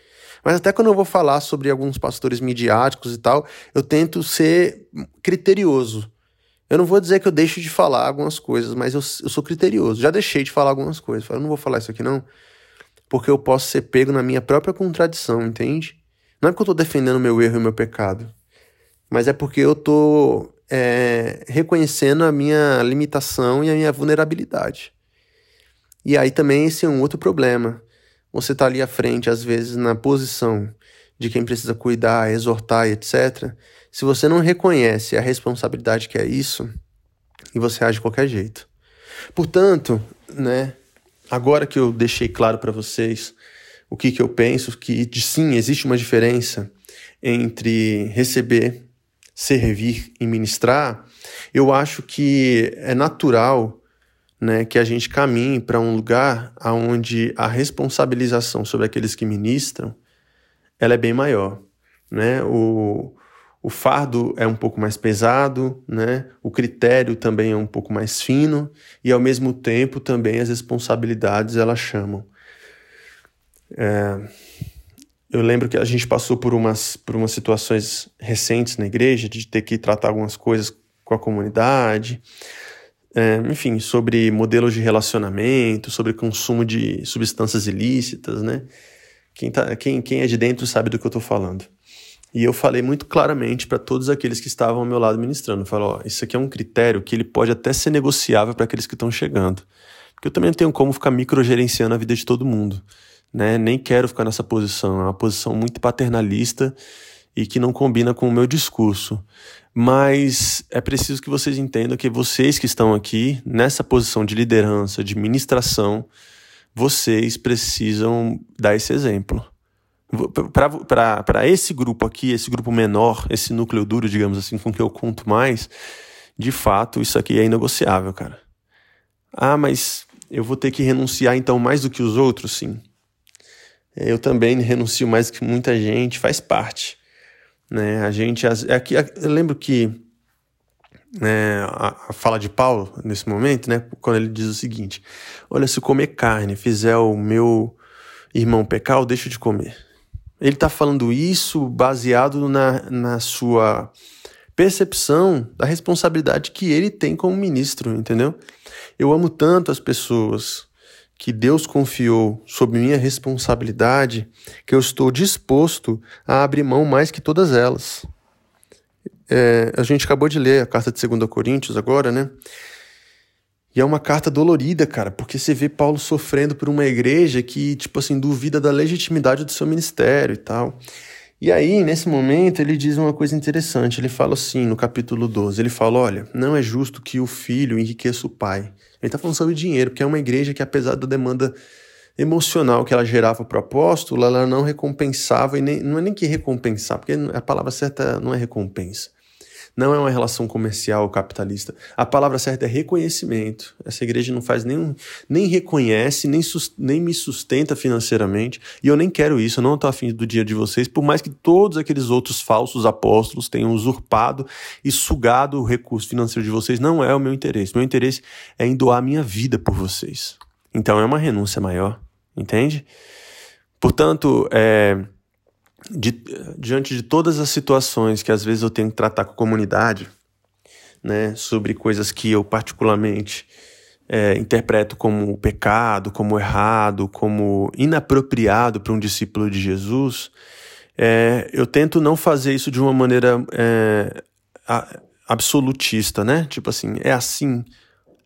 Mas até quando eu vou falar sobre alguns pastores midiáticos e tal, eu tento ser criterioso. Eu não vou dizer que eu deixo de falar algumas coisas, mas eu, eu sou criterioso. Já deixei de falar algumas coisas. Eu não vou falar isso aqui, não porque eu posso ser pego na minha própria contradição, entende? Não é porque eu estou defendendo meu erro e meu pecado, mas é porque eu estou é, reconhecendo a minha limitação e a minha vulnerabilidade. E aí também esse é um outro problema. Você está ali à frente, às vezes, na posição de quem precisa cuidar, exortar etc. Se você não reconhece a responsabilidade que é isso, e você age de qualquer jeito. Portanto, né, agora que eu deixei claro para vocês o que, que eu penso, que sim, existe uma diferença entre receber, servir e ministrar, eu acho que é natural né, que a gente caminhe para um lugar onde a responsabilização sobre aqueles que ministram ela é bem maior. Né? O, o fardo é um pouco mais pesado, né? O critério também é um pouco mais fino e ao mesmo tempo também as responsabilidades elas chamam. É, eu lembro que a gente passou por umas, por umas situações recentes na igreja de ter que tratar algumas coisas com a comunidade, é, enfim, sobre modelos de relacionamento, sobre consumo de substâncias ilícitas, né? Quem, tá, quem, quem é de dentro sabe do que eu estou falando. E eu falei muito claramente para todos aqueles que estavam ao meu lado ministrando. Falei, ó, isso aqui é um critério que ele pode até ser negociável para aqueles que estão chegando. Porque eu também não tenho como ficar microgerenciando a vida de todo mundo. Né? Nem quero ficar nessa posição. É uma posição muito paternalista e que não combina com o meu discurso. Mas é preciso que vocês entendam que vocês que estão aqui, nessa posição de liderança, de ministração, vocês precisam dar esse exemplo para esse grupo aqui, esse grupo menor, esse núcleo duro, digamos assim, com que eu conto mais, de fato, isso aqui é inegociável, cara. Ah, mas eu vou ter que renunciar então mais do que os outros? Sim. Eu também renuncio mais do que muita gente, faz parte. Né? A gente. Aqui, eu lembro que né, a, a fala de Paulo nesse momento, né, quando ele diz o seguinte: Olha, se comer carne fizer o meu irmão pecar, eu deixo de comer. Ele está falando isso baseado na, na sua percepção da responsabilidade que ele tem como ministro, entendeu? Eu amo tanto as pessoas que Deus confiou sob minha responsabilidade que eu estou disposto a abrir mão mais que todas elas. É, a gente acabou de ler a carta de 2 Coríntios agora, né? E é uma carta dolorida, cara, porque você vê Paulo sofrendo por uma igreja que, tipo assim, duvida da legitimidade do seu ministério e tal. E aí, nesse momento, ele diz uma coisa interessante. Ele fala assim, no capítulo 12, ele fala, olha, não é justo que o filho enriqueça o pai. Ele está falando sobre dinheiro, porque é uma igreja que, apesar da demanda emocional que ela gerava para o apóstolo, ela não recompensava, e nem, não é nem que recompensar, porque a palavra certa não é recompensa. Não é uma relação comercial ou capitalista. A palavra certa é reconhecimento. Essa igreja não faz nenhum, nem reconhece, nem, nem me sustenta financeiramente. E eu nem quero isso, eu não estou afim do dia de vocês, por mais que todos aqueles outros falsos apóstolos tenham usurpado e sugado o recurso financeiro de vocês. Não é o meu interesse. Meu interesse é em doar minha vida por vocês. Então é uma renúncia maior, entende? Portanto, é, de, diante de todas as situações que às vezes eu tenho que tratar com a comunidade, né, sobre coisas que eu particularmente é, interpreto como pecado, como errado, como inapropriado para um discípulo de Jesus, é, eu tento não fazer isso de uma maneira é, absolutista, né? Tipo assim, é assim,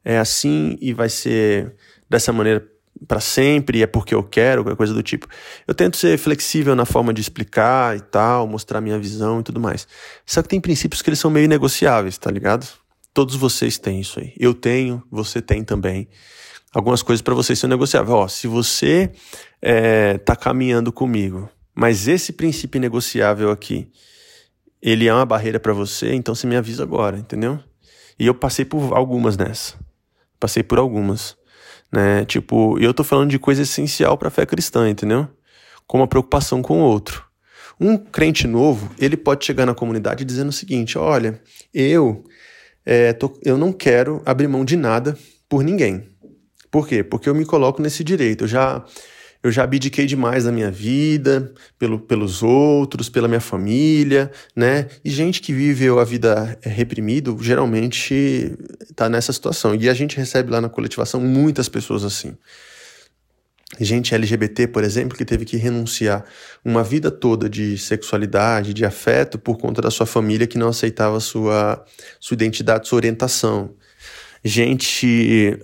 é assim e vai ser dessa maneira para sempre, é porque eu quero, qualquer coisa do tipo. Eu tento ser flexível na forma de explicar e tal, mostrar minha visão e tudo mais. Só que tem princípios que eles são meio negociáveis, tá ligado? Todos vocês têm isso aí. Eu tenho, você tem também. Algumas coisas para vocês são negociáveis. Ó, se você é, tá caminhando comigo, mas esse princípio negociável aqui, ele é uma barreira para você, então você me avisa agora, entendeu? E eu passei por algumas nessa. Passei por algumas né? Tipo, eu tô falando de coisa essencial para a fé cristã, entendeu? Como a preocupação com o outro. Um crente novo, ele pode chegar na comunidade dizendo o seguinte: olha, eu, é, tô, eu não quero abrir mão de nada por ninguém. Por quê? Porque eu me coloco nesse direito. Eu já eu já abdiquei demais da minha vida, pelo, pelos outros, pela minha família, né? E gente que vive a vida reprimido geralmente está nessa situação. E a gente recebe lá na coletivação muitas pessoas assim. Gente LGBT, por exemplo, que teve que renunciar uma vida toda de sexualidade, de afeto, por conta da sua família que não aceitava sua, sua identidade, sua orientação gente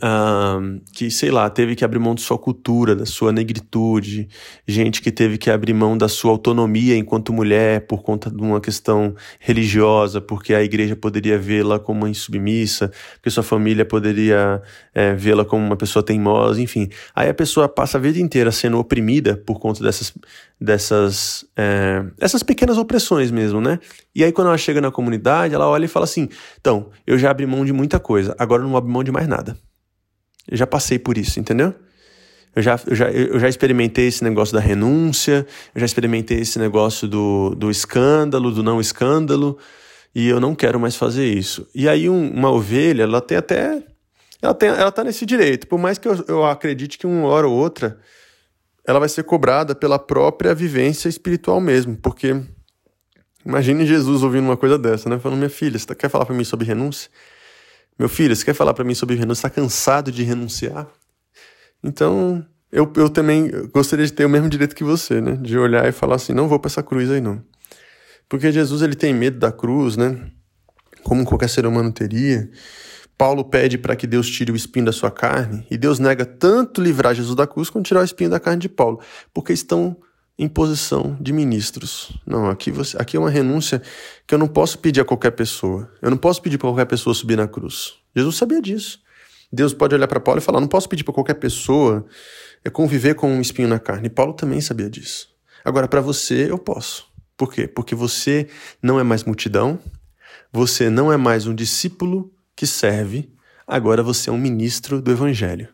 que, sei lá, teve que abrir mão de sua cultura, da sua negritude, gente que teve que abrir mão da sua autonomia enquanto mulher por conta de uma questão religiosa, porque a igreja poderia vê-la como uma insubmissa, porque sua família poderia é, vê-la como uma pessoa teimosa, enfim. Aí a pessoa passa a vida inteira sendo oprimida por conta dessas, dessas é, essas pequenas opressões mesmo, né? E aí quando ela chega na comunidade, ela olha e fala assim: então, eu já abri mão de muita coisa, agora não abro mão de mais nada. Eu já passei por isso, entendeu? Eu já, eu, já, eu já experimentei esse negócio da renúncia, eu já experimentei esse negócio do, do escândalo, do não escândalo, e eu não quero mais fazer isso. E aí um, uma ovelha, ela tem até. Ela, tem, ela tá nesse direito, por mais que eu, eu acredite que uma hora ou outra ela vai ser cobrada pela própria vivência espiritual mesmo, porque imagine Jesus ouvindo uma coisa dessa, né? Falando, minha filha, você tá, quer falar para mim sobre renúncia? Meu filho, você quer falar para mim sobre renúncia? Está cansado de renunciar? Então, eu, eu também gostaria de ter o mesmo direito que você, né? De olhar e falar assim, não vou para essa cruz aí não. Porque Jesus, ele tem medo da cruz, né? Como qualquer ser humano teria. Paulo pede para que Deus tire o espinho da sua carne, e Deus nega tanto livrar Jesus da cruz quanto tirar o espinho da carne de Paulo, porque estão em posição de ministros. Não, aqui, você, aqui é uma renúncia que eu não posso pedir a qualquer pessoa. Eu não posso pedir para qualquer pessoa subir na cruz. Jesus sabia disso. Deus pode olhar para Paulo e falar: não posso pedir para qualquer pessoa é conviver com um espinho na carne. E Paulo também sabia disso. Agora, para você, eu posso. Por quê? Porque você não é mais multidão, você não é mais um discípulo que serve, agora você é um ministro do Evangelho.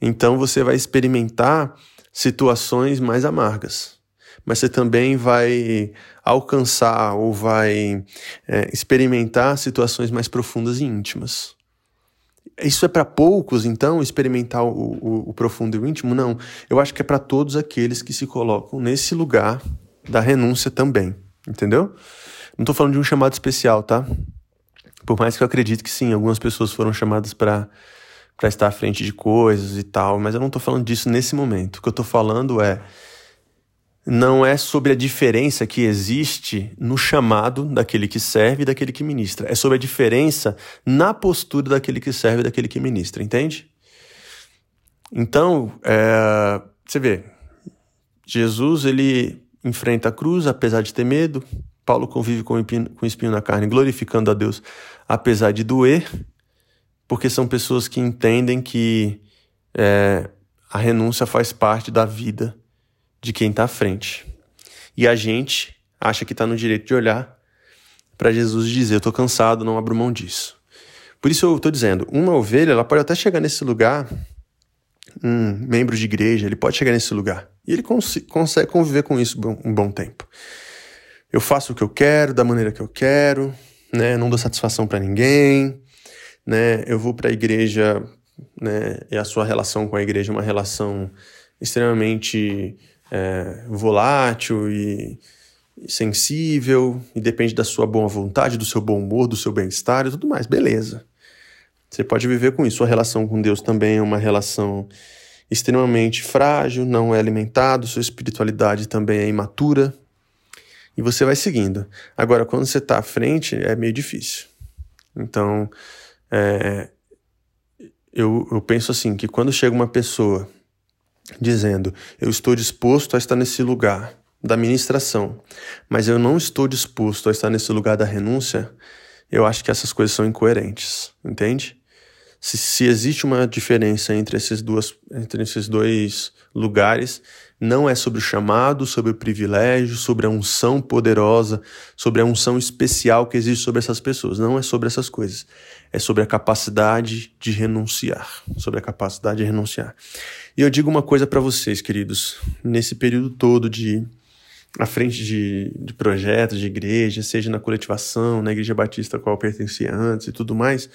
Então você vai experimentar situações mais amargas, mas você também vai alcançar ou vai é, experimentar situações mais profundas e íntimas. Isso é para poucos, então, experimentar o, o, o, profundo e o íntimo? Não. Eu acho que é para todos aqueles que se colocam nesse lugar da renúncia também, entendeu? Não tô falando de um chamado especial, tá? Por mais que eu acredite que sim, algumas pessoas foram chamadas para para estar à frente de coisas e tal, mas eu não tô falando disso nesse momento. O que eu tô falando é não é sobre a diferença que existe no chamado daquele que serve e daquele que ministra. É sobre a diferença na postura daquele que serve e daquele que ministra, entende? Então, é, você vê, Jesus ele enfrenta a cruz apesar de ter medo. Paulo convive com o espinho na carne, glorificando a Deus apesar de doer, porque são pessoas que entendem que é, a renúncia faz parte da vida de quem está à frente. E a gente acha que está no direito de olhar para Jesus dizer: Eu estou cansado, não abro mão disso. Por isso eu estou dizendo: uma ovelha ela pode até chegar nesse lugar, um membro de igreja, ele pode chegar nesse lugar e ele cons consegue conviver com isso um bom tempo. Eu faço o que eu quero, da maneira que eu quero, né? não dou satisfação para ninguém, né? eu vou para a igreja né? e a sua relação com a igreja é uma relação extremamente é, volátil e, e, sensível, e depende da sua boa vontade, do seu bom humor, do seu bem-estar e tudo mais. Beleza. Você pode viver com isso. Sua relação com Deus também é uma relação extremamente frágil, não é alimentado, sua espiritualidade também é imatura. E você vai seguindo. Agora, quando você está à frente, é meio difícil. Então, é, eu, eu penso assim, que quando chega uma pessoa dizendo: Eu estou disposto a estar nesse lugar da ministração, mas eu não estou disposto a estar nesse lugar da renúncia, eu acho que essas coisas são incoerentes, entende? Se, se existe uma diferença entre esses, duas, entre esses dois lugares, não é sobre o chamado, sobre o privilégio, sobre a unção poderosa, sobre a unção especial que existe sobre essas pessoas. Não é sobre essas coisas. É sobre a capacidade de renunciar. Sobre a capacidade de renunciar. E eu digo uma coisa para vocês, queridos. Nesse período todo de à frente de, de projetos de igreja, seja na coletivação, na igreja batista a qual eu pertencia antes e tudo mais,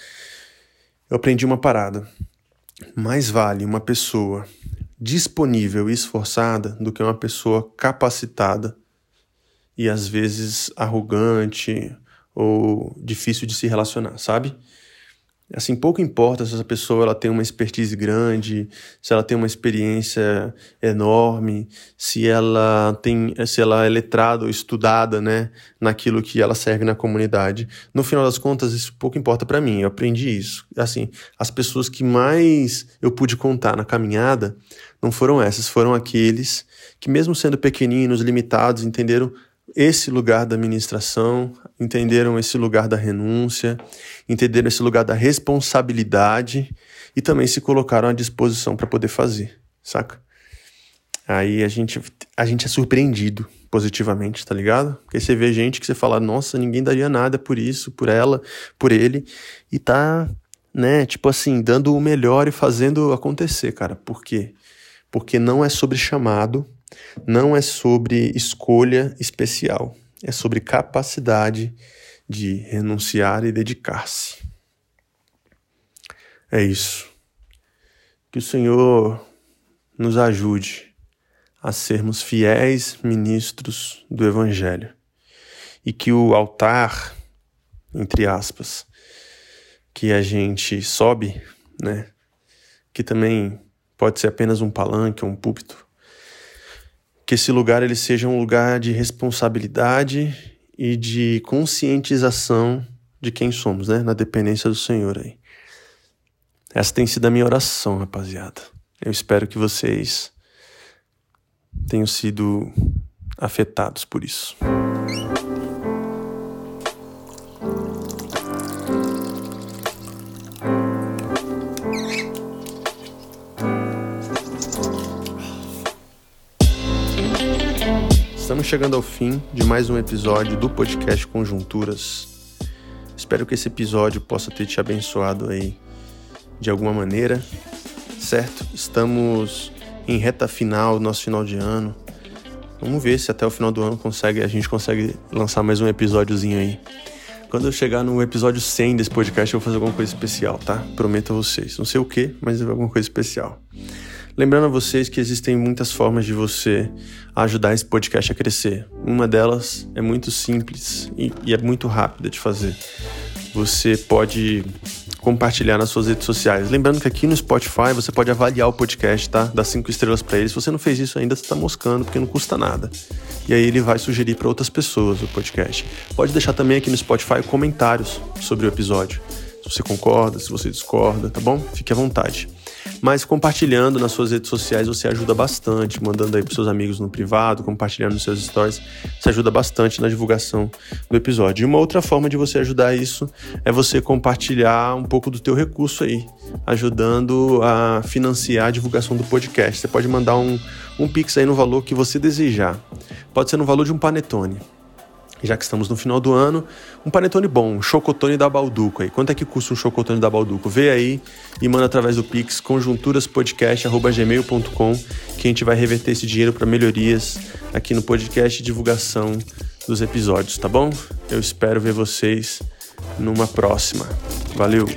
eu aprendi uma parada. Mais vale uma pessoa disponível e esforçada do que uma pessoa capacitada e às vezes arrogante ou difícil de se relacionar, sabe? Assim, pouco importa se essa pessoa ela tem uma expertise grande, se ela tem uma experiência enorme, se ela tem, se ela é letrada ou estudada, né, naquilo que ela serve na comunidade. No final das contas, isso pouco importa para mim. Eu aprendi isso. Assim, as pessoas que mais eu pude contar na caminhada não foram essas, foram aqueles que mesmo sendo pequeninos, limitados, entenderam esse lugar da administração, entenderam esse lugar da renúncia, entenderam esse lugar da responsabilidade e também se colocaram à disposição para poder fazer, saca? Aí a gente, a gente é surpreendido positivamente, tá ligado? Porque você vê gente que você fala, nossa, ninguém daria nada por isso, por ela, por ele, e tá, né, tipo assim, dando o melhor e fazendo acontecer, cara. Por quê? Porque não é sobre chamado, não é sobre escolha especial, é sobre capacidade de renunciar e dedicar-se. É isso. Que o Senhor nos ajude a sermos fiéis ministros do Evangelho e que o altar, entre aspas, que a gente sobe, né, que também pode ser apenas um palanque um púlpito, que esse lugar ele seja um lugar de responsabilidade e de conscientização de quem somos, né? Na dependência do Senhor aí. Essa tem sido a minha oração, rapaziada. Eu espero que vocês tenham sido afetados por isso. Estamos chegando ao fim de mais um episódio do podcast Conjunturas. Espero que esse episódio possa ter te abençoado aí de alguma maneira, certo? Estamos em reta final, nosso final de ano. Vamos ver se até o final do ano consegue, a gente consegue lançar mais um episódiozinho aí. Quando eu chegar no episódio 100 desse podcast, eu vou fazer alguma coisa especial, tá? Prometo a vocês. Não sei o que, mas alguma coisa especial. Lembrando a vocês que existem muitas formas de você ajudar esse podcast a crescer. Uma delas é muito simples e, e é muito rápida de fazer. Você pode compartilhar nas suas redes sociais. Lembrando que aqui no Spotify você pode avaliar o podcast, tá? Dar cinco estrelas para ele. Se você não fez isso ainda, você tá moscando, porque não custa nada. E aí ele vai sugerir para outras pessoas o podcast. Pode deixar também aqui no Spotify comentários sobre o episódio. Se você concorda, se você discorda, tá bom? Fique à vontade. Mas compartilhando nas suas redes sociais você ajuda bastante, mandando aí pros seus amigos no privado, compartilhando nos seus stories, você ajuda bastante na divulgação do episódio. E uma outra forma de você ajudar isso é você compartilhar um pouco do teu recurso aí, ajudando a financiar a divulgação do podcast. Você pode mandar um, um pix aí no valor que você desejar. Pode ser no valor de um panetone já que estamos no final do ano, um panetone bom, um chocotone da Balduco aí. Quanto é que custa um chocotone da Balduco? Vê aí e manda através do Pix conjunturaspodcast@gmail.com que a gente vai reverter esse dinheiro para melhorias aqui no podcast e divulgação dos episódios, tá bom? Eu espero ver vocês numa próxima. Valeu.